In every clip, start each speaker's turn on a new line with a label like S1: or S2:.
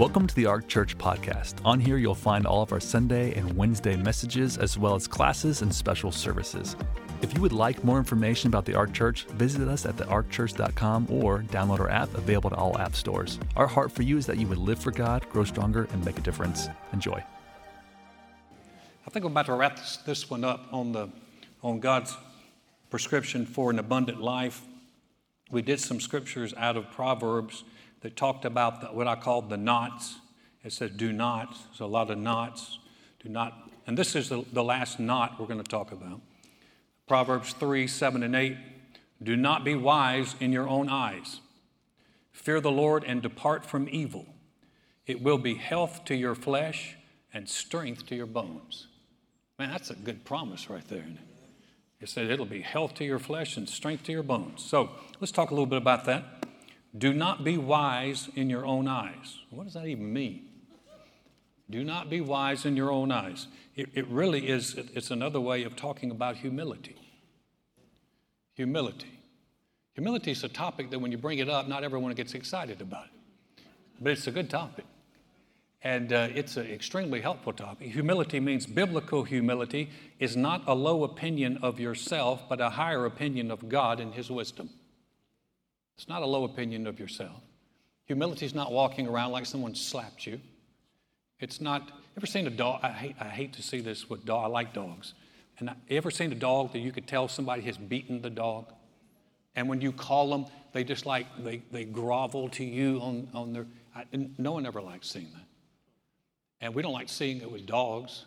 S1: Welcome to the Ark Church podcast. On here, you'll find all of our Sunday and Wednesday messages, as well as classes and special services. If you would like more information about the Ark Church, visit us at thearkchurch.com or download our app available to all app stores. Our heart for you is that you would live for God, grow stronger, and make a difference. Enjoy.
S2: I think I'm about to wrap this, this one up on, the, on God's prescription for an abundant life. We did some scriptures out of Proverbs that talked about the, what I called the knots. It says do not. There's a lot of knots. Do not. And this is the, the last knot we're going to talk about. Proverbs 3 7 and 8. Do not be wise in your own eyes. Fear the Lord and depart from evil. It will be health to your flesh and strength to your bones. Man, that's a good promise right there. It said it'll be health to your flesh and strength to your bones. So let's talk a little bit about that. Do not be wise in your own eyes. What does that even mean? Do not be wise in your own eyes. It, it really is, it's another way of talking about humility. Humility. Humility is a topic that when you bring it up, not everyone gets excited about it. But it's a good topic. And uh, it's an extremely helpful topic. Humility means biblical humility is not a low opinion of yourself, but a higher opinion of God and His wisdom. It's not a low opinion of yourself. Humility is not walking around like someone slapped you. It's not, ever seen a dog? I hate, I hate to see this with dog. I like dogs. And I, ever seen a dog that you could tell somebody has beaten the dog? And when you call them, they just like, they, they grovel to you on, on their, I, no one ever likes seeing that. And we don't like seeing it with dogs.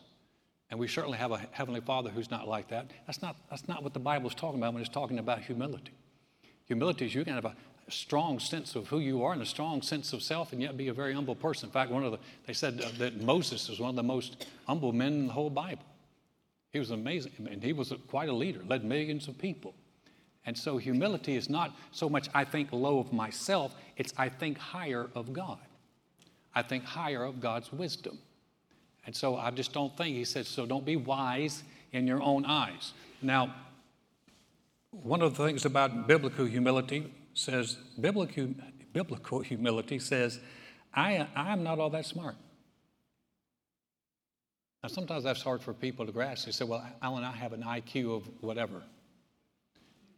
S2: And we certainly have a Heavenly Father who's not like that. That's not, that's not what the Bible is talking about when it's talking about humility. Humility is you can have a strong sense of who you are and a strong sense of self and yet be a very humble person. In fact, one of the, they said that Moses is one of the most humble men in the whole Bible. He was amazing, and he was quite a leader, led millions of people. And so humility is not so much I think low of myself, it's I think higher of God. I think higher of God's wisdom. And so I just don't think, he says, so don't be wise in your own eyes. Now, one of the things about biblical humility says, biblical, biblical humility says, I, I'm not all that smart. Now, sometimes that's hard for people to grasp. They say, well, Alan, I have an IQ of whatever.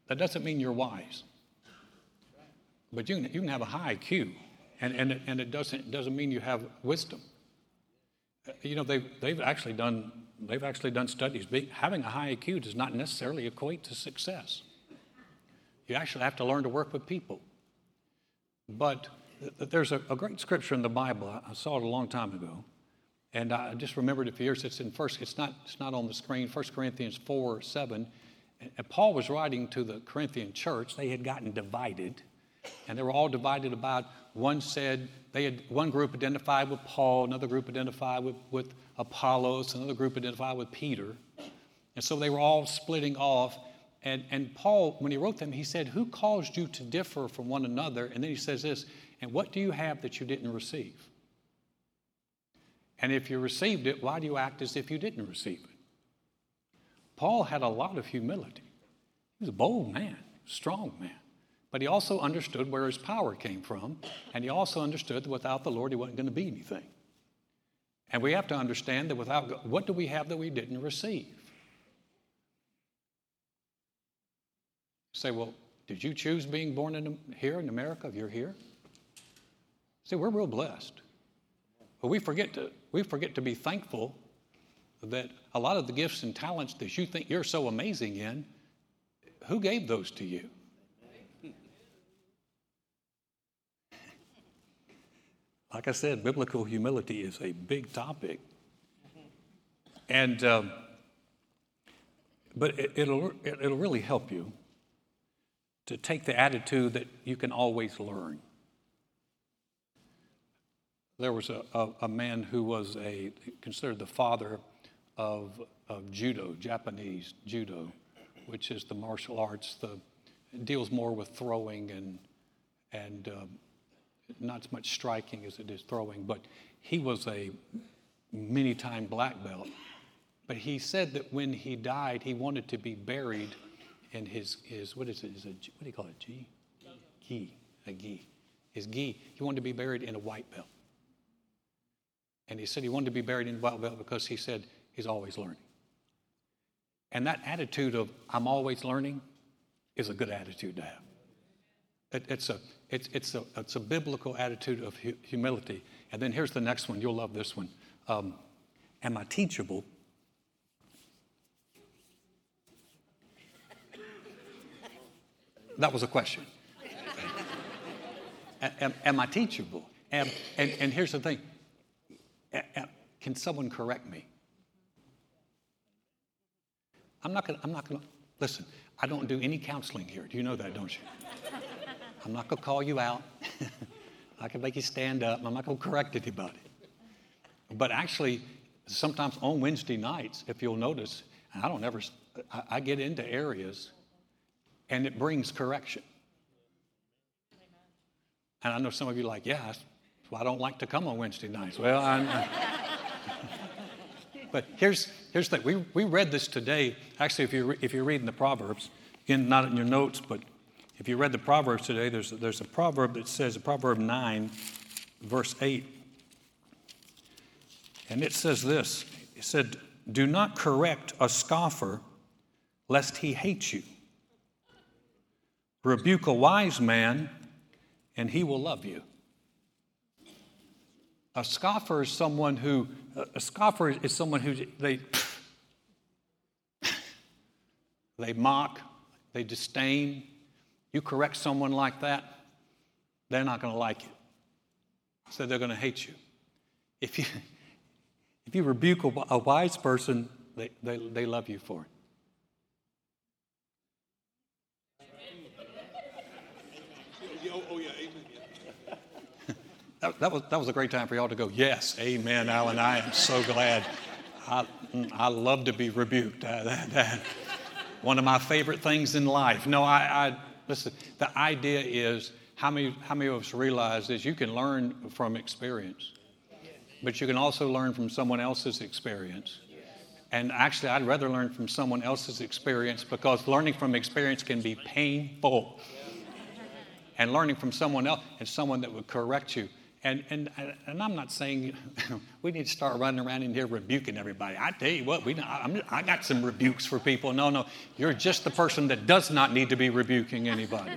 S2: That doesn't mean you're wise. But you can, you can have a high IQ, and, and, it, and it doesn't, doesn't mean you have wisdom. You know, they've, they've, actually done, they've actually done studies. Having a high IQ does not necessarily equate to success. You actually have to learn to work with people. But there's a, a great scripture in the Bible. I saw it a long time ago. And I just remembered it for years. It's in first, it's not, it's not on the screen, 1 Corinthians 4, 7. And Paul was writing to the Corinthian church. They had gotten divided. And they were all divided about one said they had one group identified with Paul, another group identified with, with Apollos, another group identified with Peter. And so they were all splitting off. And, and Paul, when he wrote them, he said, Who caused you to differ from one another? And then he says this, And what do you have that you didn't receive? And if you received it, why do you act as if you didn't receive it? Paul had a lot of humility. He was a bold man, strong man. But he also understood where his power came from, and he also understood that without the Lord, he wasn't going to be anything. And we have to understand that without God, what do we have that we didn't receive? say, well, did you choose being born in, here in America if you're here? See, we're real blessed. But we forget to, we forget to be thankful that a lot of the gifts and talents that you think you're so amazing in, who gave those to you? Like I said, biblical humility is a big topic. And, um, but it, will it'll really help you to take the attitude that you can always learn. There was a, a, a man who was a, considered the father of, of judo, Japanese judo, which is the martial arts. The, deals more with throwing and, and um, not as much striking as it is throwing, but he was a many time black belt. But he said that when he died, he wanted to be buried in his, his what is it? Is it what do you call it? G? Gi. A gi. His gi. He wanted to be buried in a white belt. And he said he wanted to be buried in a white Belt because he said he's always learning. And that attitude of I'm always learning is a good attitude to have. It, it's, a, it's, it's, a, it's a biblical attitude of hu- humility. And then here's the next one. You'll love this one. Um, am I teachable? That was a question. am, am, I teachable? Am, and, and here's the thing can someone correct me? I'm not going to, I'm not going to, listen, I don't do any counseling here. Do you know that, don't you? I'm not going to call you out. I can make you stand up. I'm not going to correct anybody. But actually, sometimes on Wednesday nights, if you'll notice, I don't ever, I, I get into areas and it brings correction. And I know some of you are like, yeah, that's why I don't like to come on Wednesday nights. Well, I'm. but here's, here's the thing. We, we read this today. Actually, if, you if you're reading the Proverbs, again, not in your notes, but if you read the Proverbs today, there's, there's a proverb that says, Proverb 9, verse 8. And it says this It said, Do not correct a scoffer, lest he hate you. Rebuke a wise man, and he will love you. A scoffer is someone who, a scoffer is someone who they, they mock, they disdain. You correct someone like that, they're not going to like it. So they're going to hate you. If you, if you rebuke a, a wise person, they, they, they love you for it. That, that, was, that was a great time for y'all to go, Yes, amen, Alan. I am so glad. I, I love to be rebuked. Uh, that, that, one of my favorite things in life. No, I, I listen, the idea is how many, how many of us realize is you can learn from experience, but you can also learn from someone else's experience. And actually, I'd rather learn from someone else's experience because learning from experience can be painful. And learning from someone else and someone that would correct you and, and, and I'm not saying we need to start running around in here rebuking everybody. I tell you what, we, I'm, I got some rebukes for people. No, no, you're just the person that does not need to be rebuking anybody.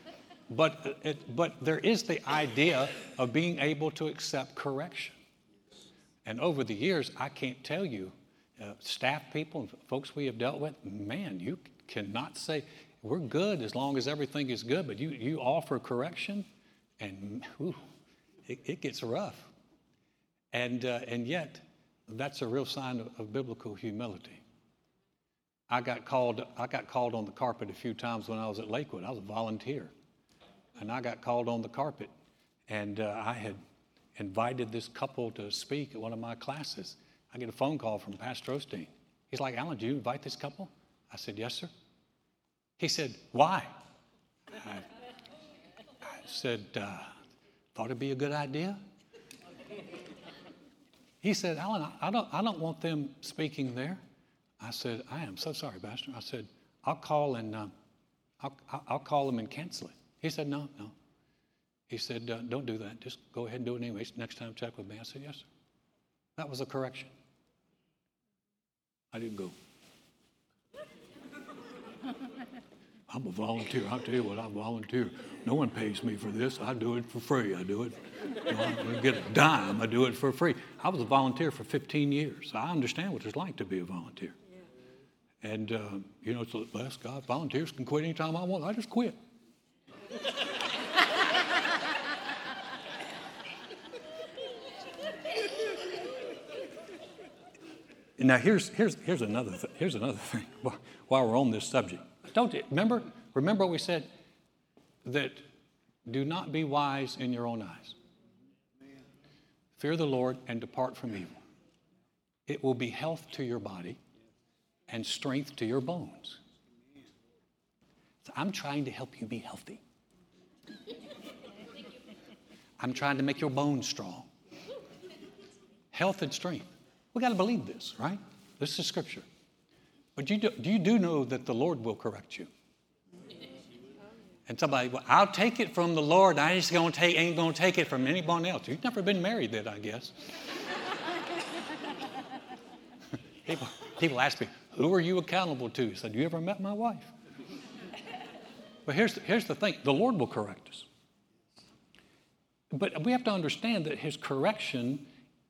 S2: but, it, but there is the idea of being able to accept correction. And over the years, I can't tell you, uh, staff people and folks we have dealt with, man, you cannot say, we're good as long as everything is good, but you, you offer correction, and whew, it, it gets rough. And, uh, and yet, that's a real sign of, of, biblical humility. I got, called, I got called on the carpet a few times when I was at Lakewood. I was a volunteer. And I got called on the carpet. And uh, I had invited this couple to speak at one of my classes. I get a phone call from Pastor Osteen. He's like, Alan, do you invite this couple? I said, Yes, sir. He said, Why? I, I said, uh, Thought it'd be a good idea. He said, Alan, I don't, I don't want them speaking there. I said, I am so sorry, Pastor. I said, I'll call and uh, I'll, I'll call them and cancel it. He said, No, no. He said, uh, Don't do that. Just go ahead and do it anyway. Next time, check with me. I said, Yes, sir. That was a correction. I didn't go. I'm a volunteer. I'll tell you what, I volunteer. No one pays me for this. I do it for free. I do it. You know, I get a dime. I do it for free. I was a volunteer for 15 years. I understand what it's like to be a volunteer. And, uh, you know, it's the last God, volunteers can quit anytime I want. I just quit. now, here's, here's, here's, another th- here's another thing while we're on this subject. Don't remember? Remember we said that do not be wise in your own eyes. Fear the Lord and depart from evil. It will be health to your body and strength to your bones. So I'm trying to help you be healthy. I'm trying to make your bones strong. Health and strength. We got to believe this, right? This is scripture. But you do, you do know that the Lord will correct you. And somebody, well, I'll take it from the Lord. I just gonna take, ain't going to take it from anyone else. You've never been married then, I guess. People, people ask me, Who are you accountable to? I said, You ever met my wife? But here's the, here's the thing the Lord will correct us. But we have to understand that His correction,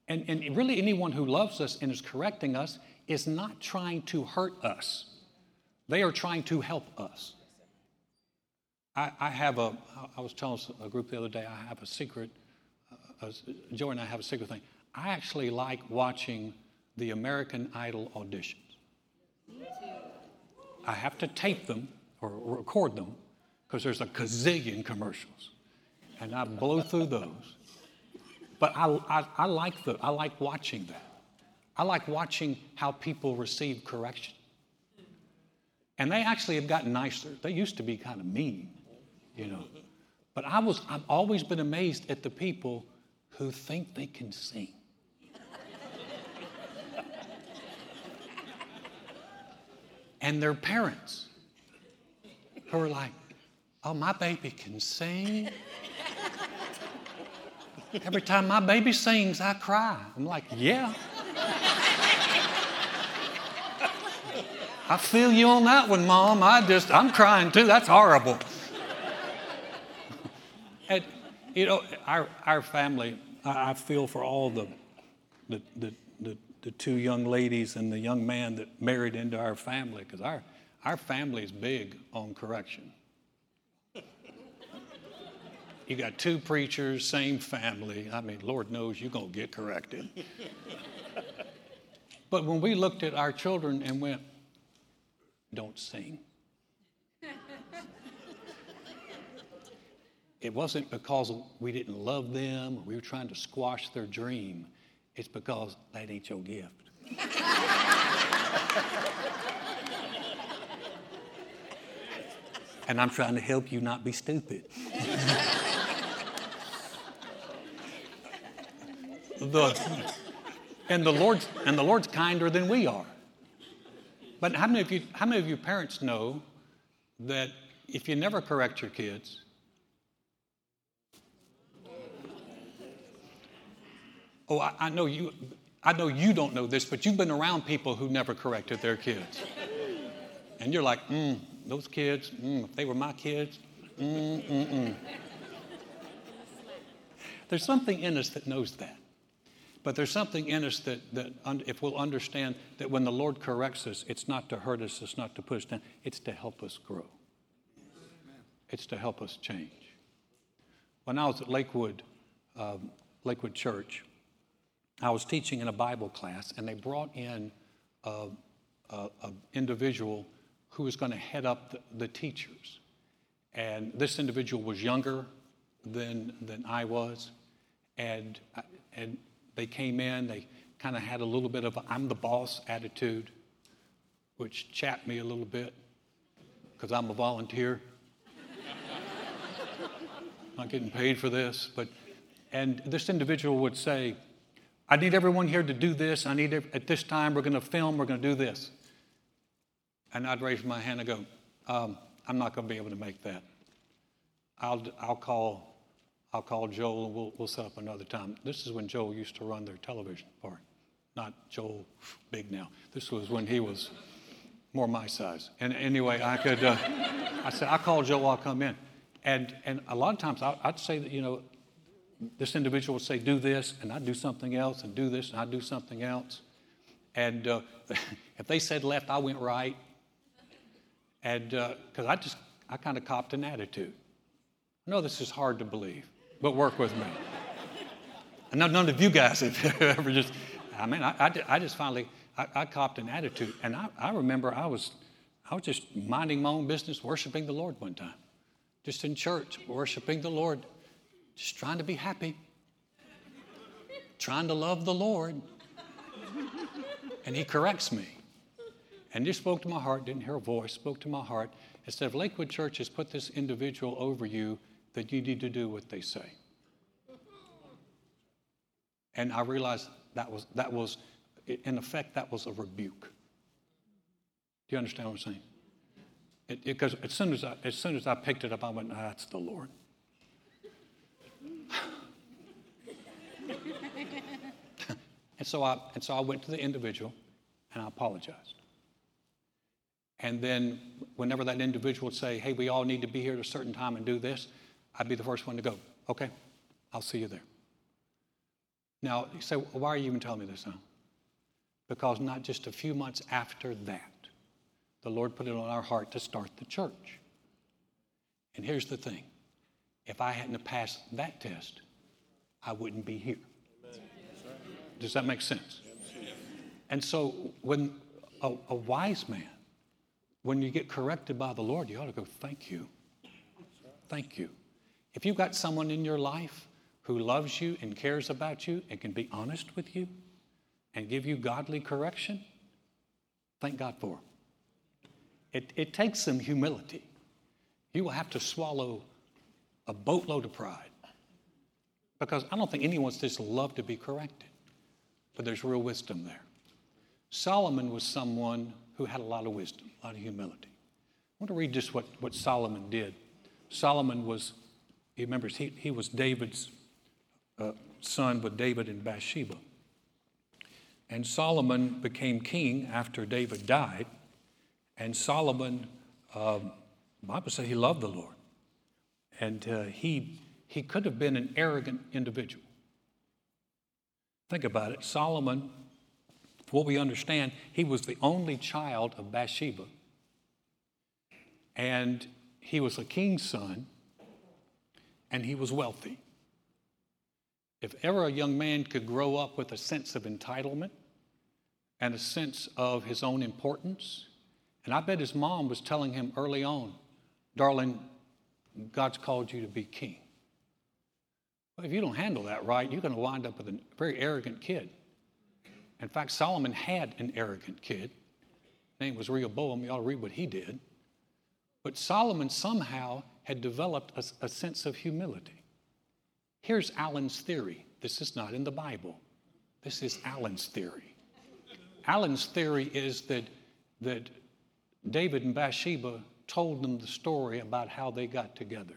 S2: and, and really anyone who loves us and is correcting us, is not trying to hurt us. They are trying to help us. I, I have a, I was telling a group the other day, I have a secret, uh, Joey and I have a secret thing. I actually like watching the American Idol auditions. I have to tape them or record them because there's a gazillion commercials. And I blow through those. But I, I, I, like the, I like watching that. I like watching how people receive correction. And they actually have gotten nicer. They used to be kind of mean, you know. But I was, I've always been amazed at the people who think they can sing. and their parents who are like, oh, my baby can sing. Every time my baby sings, I cry. I'm like, yeah. I feel you on that one, Mom. I just, I'm crying too. That's horrible. and, you know, our, our family, I, I feel for all the, the, the, the, the two young ladies and the young man that married into our family, because our, our family is big on correction. You got two preachers, same family. I mean, Lord knows you're going to get corrected. but when we looked at our children and went, don't sing. it wasn't because we didn't love them we were trying to squash their dream. It's because that ain't your gift. and I'm trying to help you not be stupid. the, and the Lord's and the Lord's kinder than we are. But how many of you how many of you parents know that if you never correct your kids, Oh, I, I, know you. I know you don't know this, but you've been around people who never corrected their kids, and you're like, mm, those kids. Mm, if they were my kids, mm, mm, mm. There's something in us that knows that. But there's something in us that, that if we'll understand that when the Lord corrects us, it's not to hurt us, it's not to push us down, it's to help us grow. It's to help us change. When I was at Lakewood, um, Lakewood Church, I was teaching in a Bible class, and they brought in an individual who was going to head up the, the, teachers. And this individual was younger than, than I was. And, and they came in, they kind of had a little bit of i am the boss attitude, which chapped me a little bit because I'm a volunteer. I'm not getting paid for this, but and this individual would say, I need everyone here to do this. I need, at this time, we're going to film, we're going to do this. And I'd raise my hand and go, um, I'm not going to be able to make that. I'll, I'll, call, I'll call Joel and we'll, we'll set up another time. This is when Joel used to run their television part, not Joel big now. This was when he was more my size. And anyway, I could, uh, I said, I'll call Joel, I'll come in. And, and a lot of times I, I'd say that, you know, this individual would say, do this, and I'd do something else, and do this, and I'd do something else. And uh, if they said left, I went right. And because uh, I just, I kind of copped an attitude. I know this is hard to believe, but work with me. and none of you guys have ever just, I mean, I, I, I just finally, I, I, copped an attitude. And I, I remember I was, I was just minding my own business, worshiping the Lord one time. Just in church, worshiping the Lord just trying to be happy, trying to love the Lord. And he corrects me. And just spoke to my heart, didn't hear a voice, spoke to my heart. Instead of Lakewood Church has put this individual over you, that you need to do what they say. And I realized that was, that was in effect, that was a rebuke. Do you understand what I'm saying? Because as soon as I, as soon as I picked it up, I went, ah, that's the Lord. and so I and so I went to the individual and I apologized. And then, whenever that individual would say, Hey, we all need to be here at a certain time and do this, I'd be the first one to go, Okay, I'll see you there. Now, you say, Why are you even telling me this now? Because not just a few months after that, the Lord put it on our heart to start the church. And here's the thing if I hadn't passed that test, I wouldn't be here. Does that make sense? And so, when a, a wise man when you get corrected by the Lord, you ought to go, Thank you. Thank you. If you've got someone in your life who loves you and cares about you and can be honest with you and give you godly correction, thank God for them. It, it takes some humility. You will have to swallow a boatload of pride because I don't think anyone's just love to be corrected, but there's real wisdom there. Solomon was someone who had a lot of wisdom, a lot of humility. I want to read just what, what Solomon did. Solomon was, he remembers, he, he was David's uh, son with David and Bathsheba. And Solomon became king after David died. And Solomon, the Bible says he loved the Lord. And uh, he, he could have been an arrogant individual. Think about it. Solomon what we understand, he was the only child of Bathsheba. And he was a king's son, and he was wealthy. If ever a young man could grow up with a sense of entitlement and a sense of his own importance, and I bet his mom was telling him early on, darling, God's called you to be king. Well, if you don't handle that right, you're going to wind up with a very arrogant kid. In fact, Solomon had an arrogant kid. His name was Rehoboam. You ought to read what he did. But Solomon somehow had developed a, a sense of humility. Here's Alan's theory. This is not in the Bible. This is Alan's theory. Alan's theory is that, that David and Bathsheba told them the story about how they got together.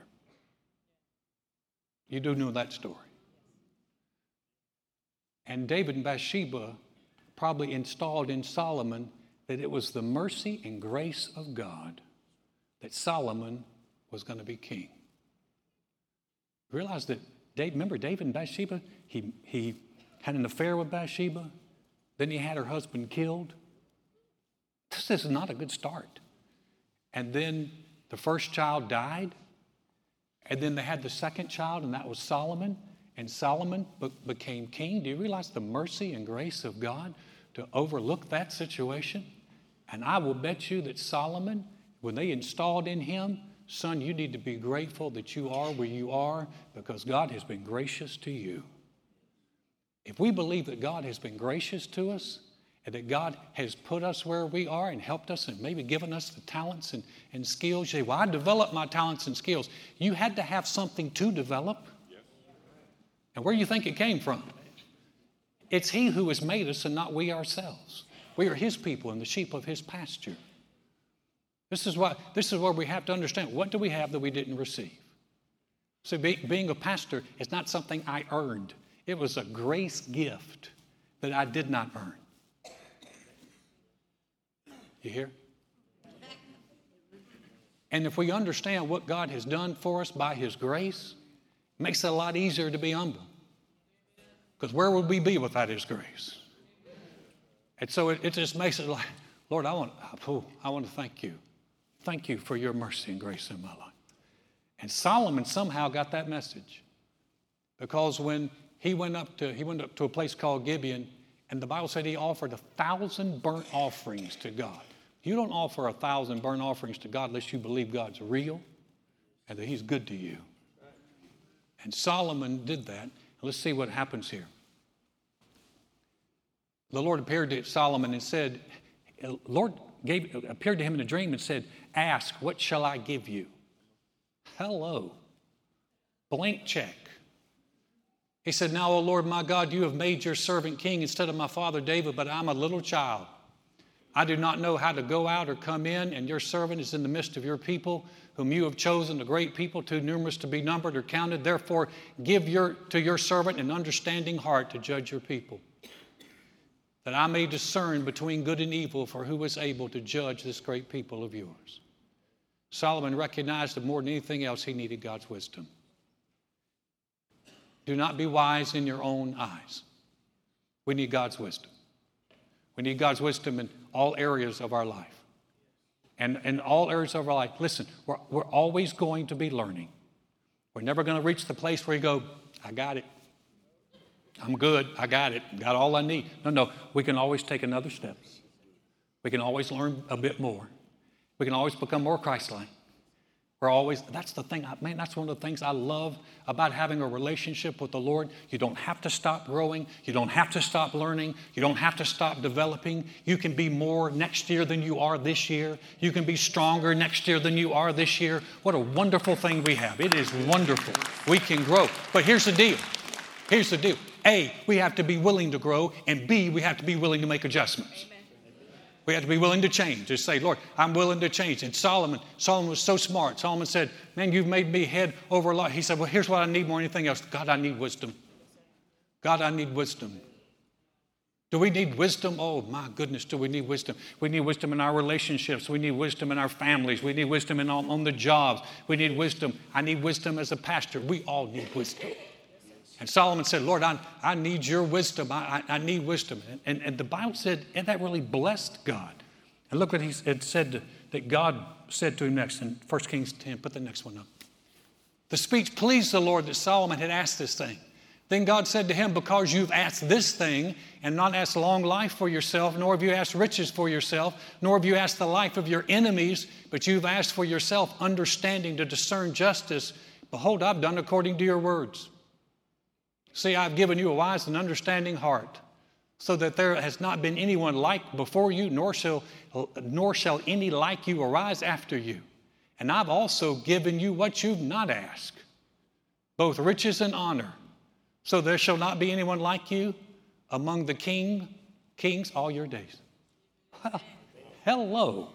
S2: You do know that story. And David and Bathsheba probably installed in Solomon that it was the mercy and grace of God that Solomon was going to be king. Realize that, Dave, remember David and Bathsheba? He, he had an affair with Bathsheba, then he had her husband killed. This is not a good start. And then the first child died, and then they had the second child, and that was Solomon and Solomon became king. Do you realize the mercy and grace of God to overlook that situation? And I will bet you that Solomon, when they installed in him, son, you need to be grateful that you are where you are because God has been gracious to you. If we believe that God has been gracious to us, and that God has put us where we are and helped us and maybe given us the talents and, and skills. You say, Well, I developed my talents and skills. You had to have something to develop. And where do you think it came from? It's He who has made us and not we ourselves. We are His people and the sheep of His pasture. This is, what, this is where we have to understand what do we have that we didn't receive? So, be, being a pastor is not something I earned, it was a grace gift that I did not earn. You hear? And if we understand what God has done for us by His grace, it makes it a lot easier to be humble. Because where would we be without His grace? And so it, it just makes it like, Lord, I want, oh, I want to thank you. Thank you for your mercy and grace in my life. And Solomon somehow got that message. Because when he went up to, he went up to a place called Gibeon, and the Bible said he offered a thousand burnt offerings to God. You don't offer a thousand burnt offerings to God unless you believe God's real and that He's good to you. And Solomon did that. Let's see what happens here. The Lord appeared to Solomon and said, Lord gave, appeared to him in a dream and said, Ask, what shall I give you? Hello. Blank check. He said, Now, O Lord my God, you have made your servant king instead of my father David, but I'm a little child. I do not know how to go out or come in, and your servant is in the midst of your people, whom you have chosen, a great people, too numerous to be numbered or counted. Therefore, give your, to your servant an understanding heart to judge your people. That I may discern between good and evil, for who is able to judge this great people of yours? Solomon recognized that more than anything else, he needed God's wisdom. Do not be wise in your own eyes. We need God's wisdom. We need God's wisdom in all areas of our life. And in all areas of our life, listen, we're, we're always going to be learning. We're never going to reach the place where you go, I got it. I'm good. I got it. Got all I need. No, no. We can always take another step. We can always learn a bit more. We can always become more Christ like. We're always, that's the thing, I, man, that's one of the things I love about having a relationship with the Lord. You don't have to stop growing. You don't have to stop learning. You don't have to stop developing. You can be more next year than you are this year. You can be stronger next year than you are this year. What a wonderful thing we have. It is wonderful. We can grow. But here's the deal. Here's the deal. A, we have to be willing to grow, and B, we have to be willing to make adjustments. We have to be willing to change. Just say, Lord, I'm willing to change. And Solomon, Solomon was so smart. Solomon said, Man, you've made me head over a lot. He said, Well, here's what I need more than anything else. God, I need wisdom. God, I need wisdom. Do we need wisdom? Oh my goodness, do we need wisdom? We need wisdom in our relationships. We need wisdom in our families. We need wisdom in, on, on the jobs. We need wisdom. I need wisdom as a pastor. We all need wisdom. And Solomon said, Lord, I, I need your wisdom. I, I, I need wisdom. And, and the Bible said, and that really blessed God. And look what he it said that God said to him next in 1 Kings 10. Put the next one up. The speech pleased the Lord that Solomon had asked this thing. Then God said to him, Because you've asked this thing, and not asked long life for yourself, nor have you asked riches for yourself, nor have you asked the life of your enemies, but you've asked for yourself understanding to discern justice, behold, I've done according to your words. See, I've given you a wise and understanding heart, so that there has not been anyone like before you, nor shall, nor shall any like you arise after you. And I've also given you what you've not asked, both riches and honor, so there shall not be anyone like you among the king, kings all your days. Well, hello.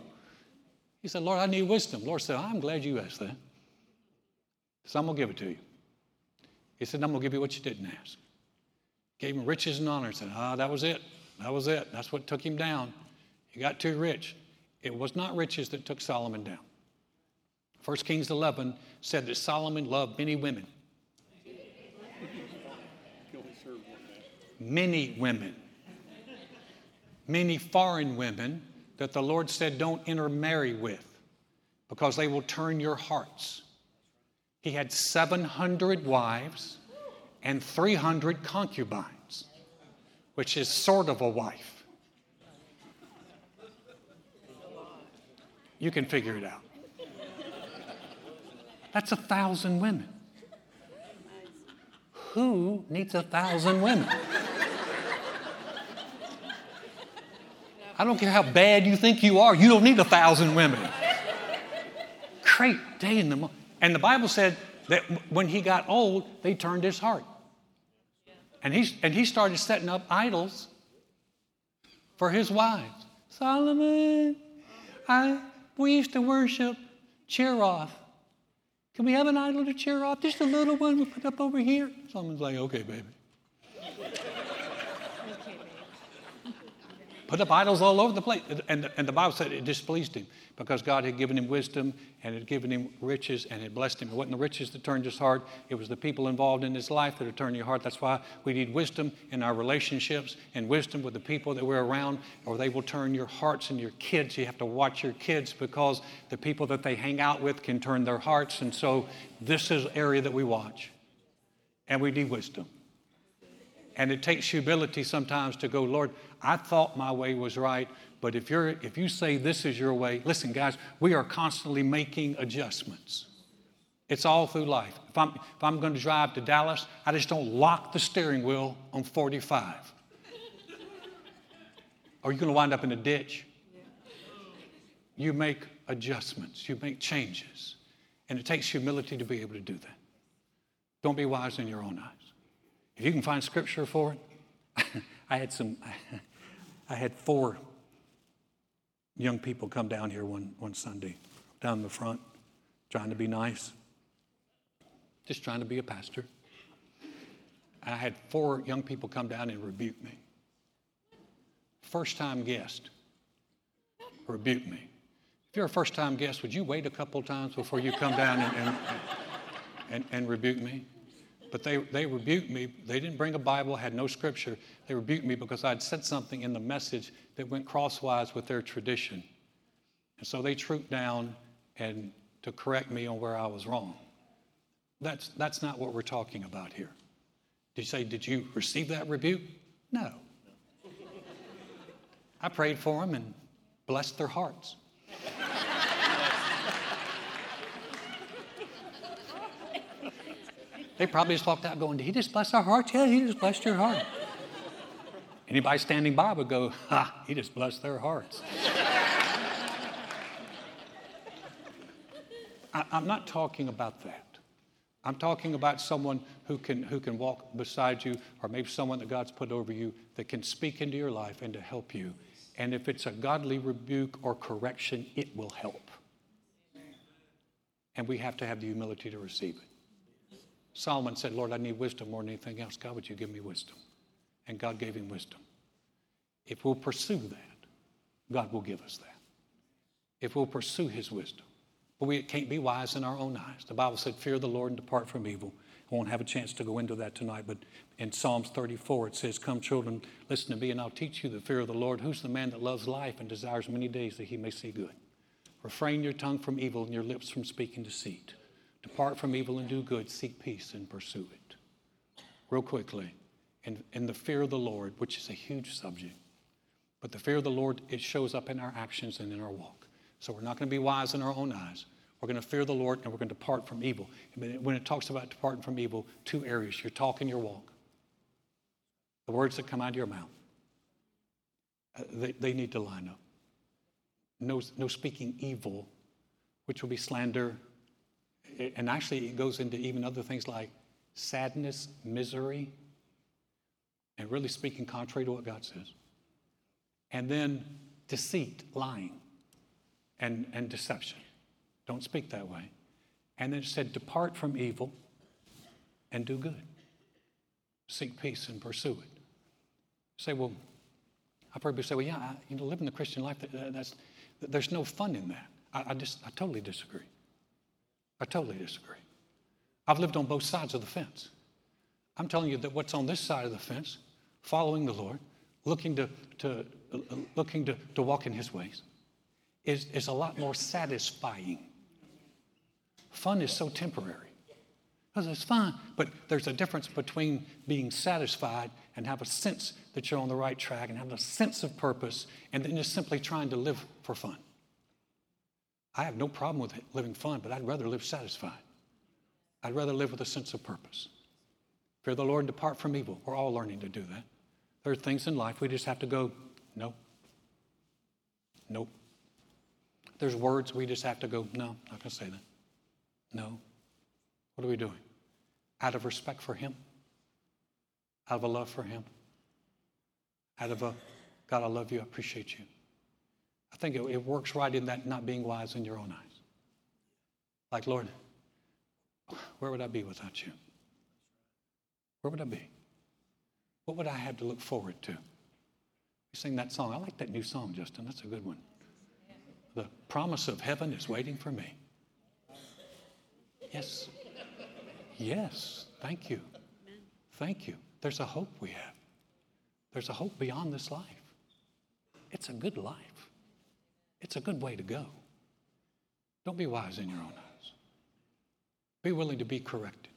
S2: He said, Lord, I need wisdom. Lord said, I'm glad you asked that. So I'm going to give it to you. He said, I'm going to give you what you didn't ask. Gave him riches and honor. Said, ah, that was it. That was it. That's what took him down. He got too rich. It was not riches that took Solomon down. 1 Kings 11 said that Solomon loved many women. many women. Many foreign women that the Lord said don't intermarry with because they will turn your hearts. He had 700 wives and 300 concubines, which is sort of a wife. You can figure it out. That's a thousand women. Who needs a thousand women? I don't care how bad you think you are, you don't need a thousand women. Great day in the morning. And the Bible said that when he got old, they turned his heart. And he, and he started setting up idols for his wives. Solomon, I, we used to worship Cheroff. Can we have an idol to Cheroff? Just a little one we put up over here. Solomon's like, okay, baby. Put up idols all over the place. And, and the Bible said it displeased him because God had given him wisdom and had given him riches and had blessed him. It wasn't the riches that turned his heart, it was the people involved in his life that had turned your heart. That's why we need wisdom in our relationships and wisdom with the people that we're around, or they will turn your hearts and your kids. You have to watch your kids because the people that they hang out with can turn their hearts. And so this is area that we watch. And we need wisdom. And it takes humility sometimes to go, Lord, I thought my way was right, but if, you're, if you say this is your way, listen, guys, we are constantly making adjustments. It's all through life. If I'm, if I'm going to drive to Dallas, I just don't lock the steering wheel on 45. Are you going to wind up in a ditch? You make adjustments, you make changes. And it takes humility to be able to do that. Don't be wise in your own eyes. If you can find scripture for it, I had some, I had four young people come down here one, one Sunday, down in the front, trying to be nice, just trying to be a pastor. I had four young people come down and rebuke me. first time guest, rebuke me. If you're a first time guest, would you wait a couple times before you come down and, and, and, and rebuke me? But they, they rebuked me. They didn't bring a Bible, had no scripture. They rebuked me because I'd said something in the message that went crosswise with their tradition. And so they trooped down and to correct me on where I was wrong. That's, that's not what we're talking about here. Did you say, Did you receive that rebuke? No. I prayed for them and blessed their hearts. They probably just walked out going, Did he just bless our hearts? Yeah, he just blessed your heart. Anybody standing by would go, Ha, he just blessed their hearts. I, I'm not talking about that. I'm talking about someone who can, who can walk beside you, or maybe someone that God's put over you that can speak into your life and to help you. And if it's a godly rebuke or correction, it will help. And we have to have the humility to receive it. Solomon said, Lord, I need wisdom more than anything else. God, would you give me wisdom? And God gave him wisdom. If we'll pursue that, God will give us that. If we'll pursue his wisdom. But we can't be wise in our own eyes. The Bible said, Fear the Lord and depart from evil. I won't have a chance to go into that tonight, but in Psalms 34 it says, Come, children, listen to me, and I'll teach you the fear of the Lord. Who's the man that loves life and desires many days that he may see good? Refrain your tongue from evil and your lips from speaking deceit. Depart from evil and do good. Seek peace and pursue it. Real quickly, in, in the fear of the Lord, which is a huge subject, but the fear of the Lord, it shows up in our actions and in our walk. So we're not going to be wise in our own eyes. We're going to fear the Lord and we're going to depart from evil. When it talks about departing from evil, two areas your talk and your walk. The words that come out of your mouth, uh, they, they need to line up. No, no speaking evil, which will be slander. And actually, it goes into even other things like sadness, misery, and really speaking contrary to what God says. And then deceit, lying and, and deception. Don't speak that way. And then it said, Depart from evil and do good. Seek peace and pursue it. Say, well, I've heard people say, well, yeah, I, you know, living the Christian life, that, that's, there's no fun in that. I, I just, I totally disagree. I totally disagree. I've lived on both sides of the fence. I'm telling you that what's on this side of the fence, following the Lord, looking to, to, uh, looking to, to walk in His ways, is, is a lot more satisfying. Fun is so temporary. Because it's fun, but there's a difference between being satisfied and have a sense that you're on the right track and have a sense of purpose and then just simply trying to live for fun. I have no problem with living fun, but I'd rather live satisfied. I'd rather live with a sense of purpose. Fear the Lord, and depart from evil. We're all learning to do that. There are things in life we just have to go, no, nope. There's words we just have to go, no, not going to say that. No. What are we doing? Out of respect for Him, out of a love for Him, out of a, God, I love you, I appreciate you. I think it, it works right in that not being wise in your own eyes. Like, Lord, where would I be without you? Where would I be? What would I have to look forward to? You sing that song. I like that new song, Justin. That's a good one. The promise of heaven is waiting for me. Yes. Yes. Thank you. Thank you. There's a hope we have. There's a hope beyond this life. It's a good life. It's a good way to go. Don't be wise in your own eyes. Be willing to be corrected.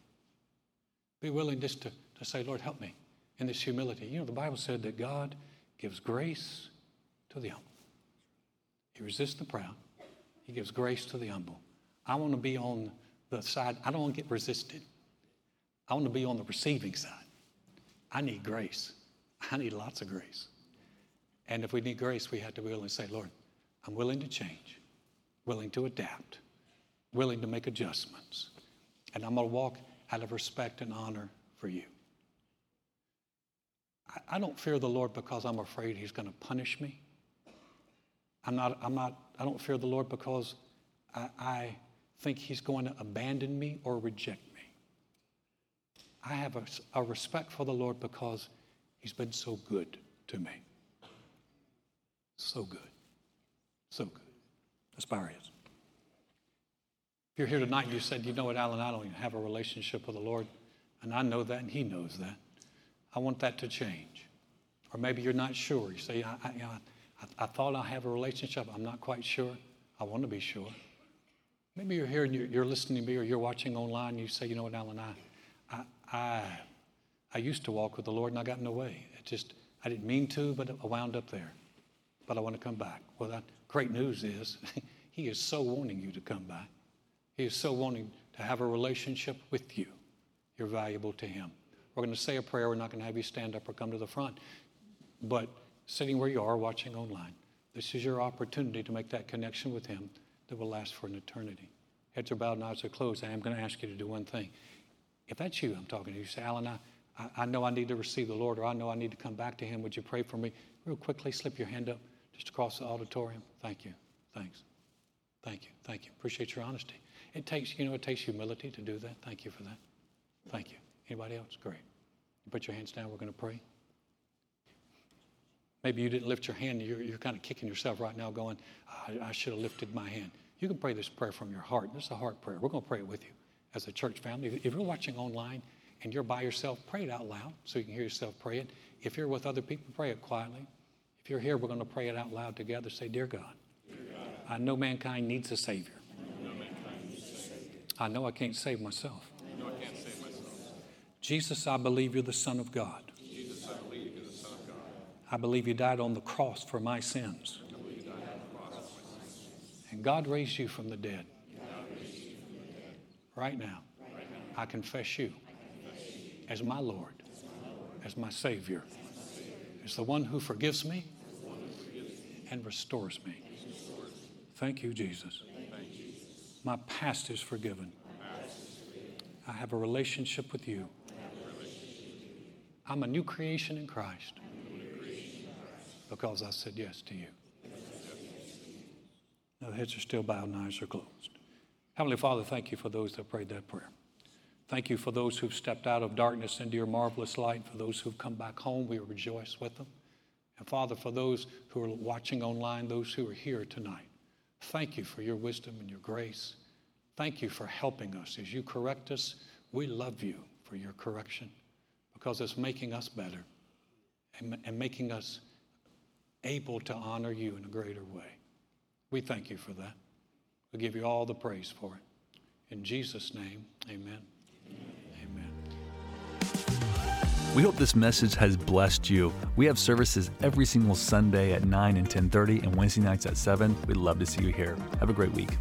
S2: Be willing just to, to say, Lord, help me in this humility. You know, the Bible said that God gives grace to the humble. He resists the proud. He gives grace to the humble. I want to be on the side, I don't want to get resisted. I want to be on the receiving side. I need grace. I need lots of grace. And if we need grace, we have to be willing to say, Lord, I'm willing to change, willing to adapt, willing to make adjustments. And I'm going to walk out of respect and honor for you. I, don't fear the Lord because I'm afraid He's going to punish me. I'm not, I'm not, I don't fear the Lord because I, I think He's going to abandon me or reject me. I have a, a respect for the Lord because He's been so good to me. So good. So good. Bow. If you're here tonight and you said, you know what, Alan, I don't even have a relationship with the Lord, and I know that and He knows that, I want that to change. Or maybe you're not sure. You say, I, I, I, I thought I have a relationship. I'm not quite sure. I want to be sure. Maybe you're here and you're, you're listening to me or you're watching online and you say, you know what, Alan, I, I, I, I used to walk with the Lord and I got in the way. It just, I didn't mean to, but I wound up there. But I want to come back. Well, that great news is He is so wanting you to come by. He is so wanting to have a relationship with you. You're valuable to Him. We're going to say a prayer. We're not going to have you stand up or come to the front. But sitting where you are, watching online, this is your opportunity to make that connection with Him that will last for an eternity. Heads are bowed and eyes are closed. I am going to ask you to do one thing. If that's you, I'm talking to you. Say, Alan, I, I, know I need to receive the Lord, or I know I need to come back to Him. Would you pray for me? Real quickly, slip your hand up just across the auditorium. Thank you. Thanks. Thank you. Thank you. Appreciate your honesty. It takes, you know, it takes humility to do that. Thank you for that. Thank you. Anybody else? Great. You put your hands down. We're going to pray. Maybe you didn't lift your hand. You're, you're kind of kicking yourself right now, going, I, I should have lifted my hand. You can pray this prayer from your heart. This is a heart prayer. We're going to pray it with you as a church family. If you're watching online and you're by yourself, pray it out loud so you can hear yourself pray it. If you're with other people, pray it quietly. If you're here, we're going to pray it out loud together. Say, Dear God, Dear God I know mankind needs a Savior. I know I can't save myself. Jesus, I believe you're the Son of God. Jesus, I believe you're the Son of God. I believe you died on the cross for my sins. And God raised you from the dead. Right now, I confess you as my Lord, as my Savior, as the one who forgives me and restores me. Thank you, Jesus. My past is forgiven. I have a relationship with you. I'm a new creation in Christ because I said yes to you. Now, the heads are still bowed and eyes are closed. Heavenly Father, thank you for those that prayed that prayer. Thank you for those who've stepped out of darkness into your marvelous light. For those who've come back home, we rejoice with them. And Father, for those who are watching online, those who are here tonight, thank you for your wisdom and your grace. Thank you for helping us. As you correct us, we love you for your correction because it's making us better and, and making us able to honor you in a greater way. We thank you for that. We give you all the praise for it. In Jesus' name, amen. Amen.
S1: We hope this message has blessed you. We have services every single Sunday at 9 and 10:30 and Wednesday nights at 7. We'd love to see you here. Have a great week.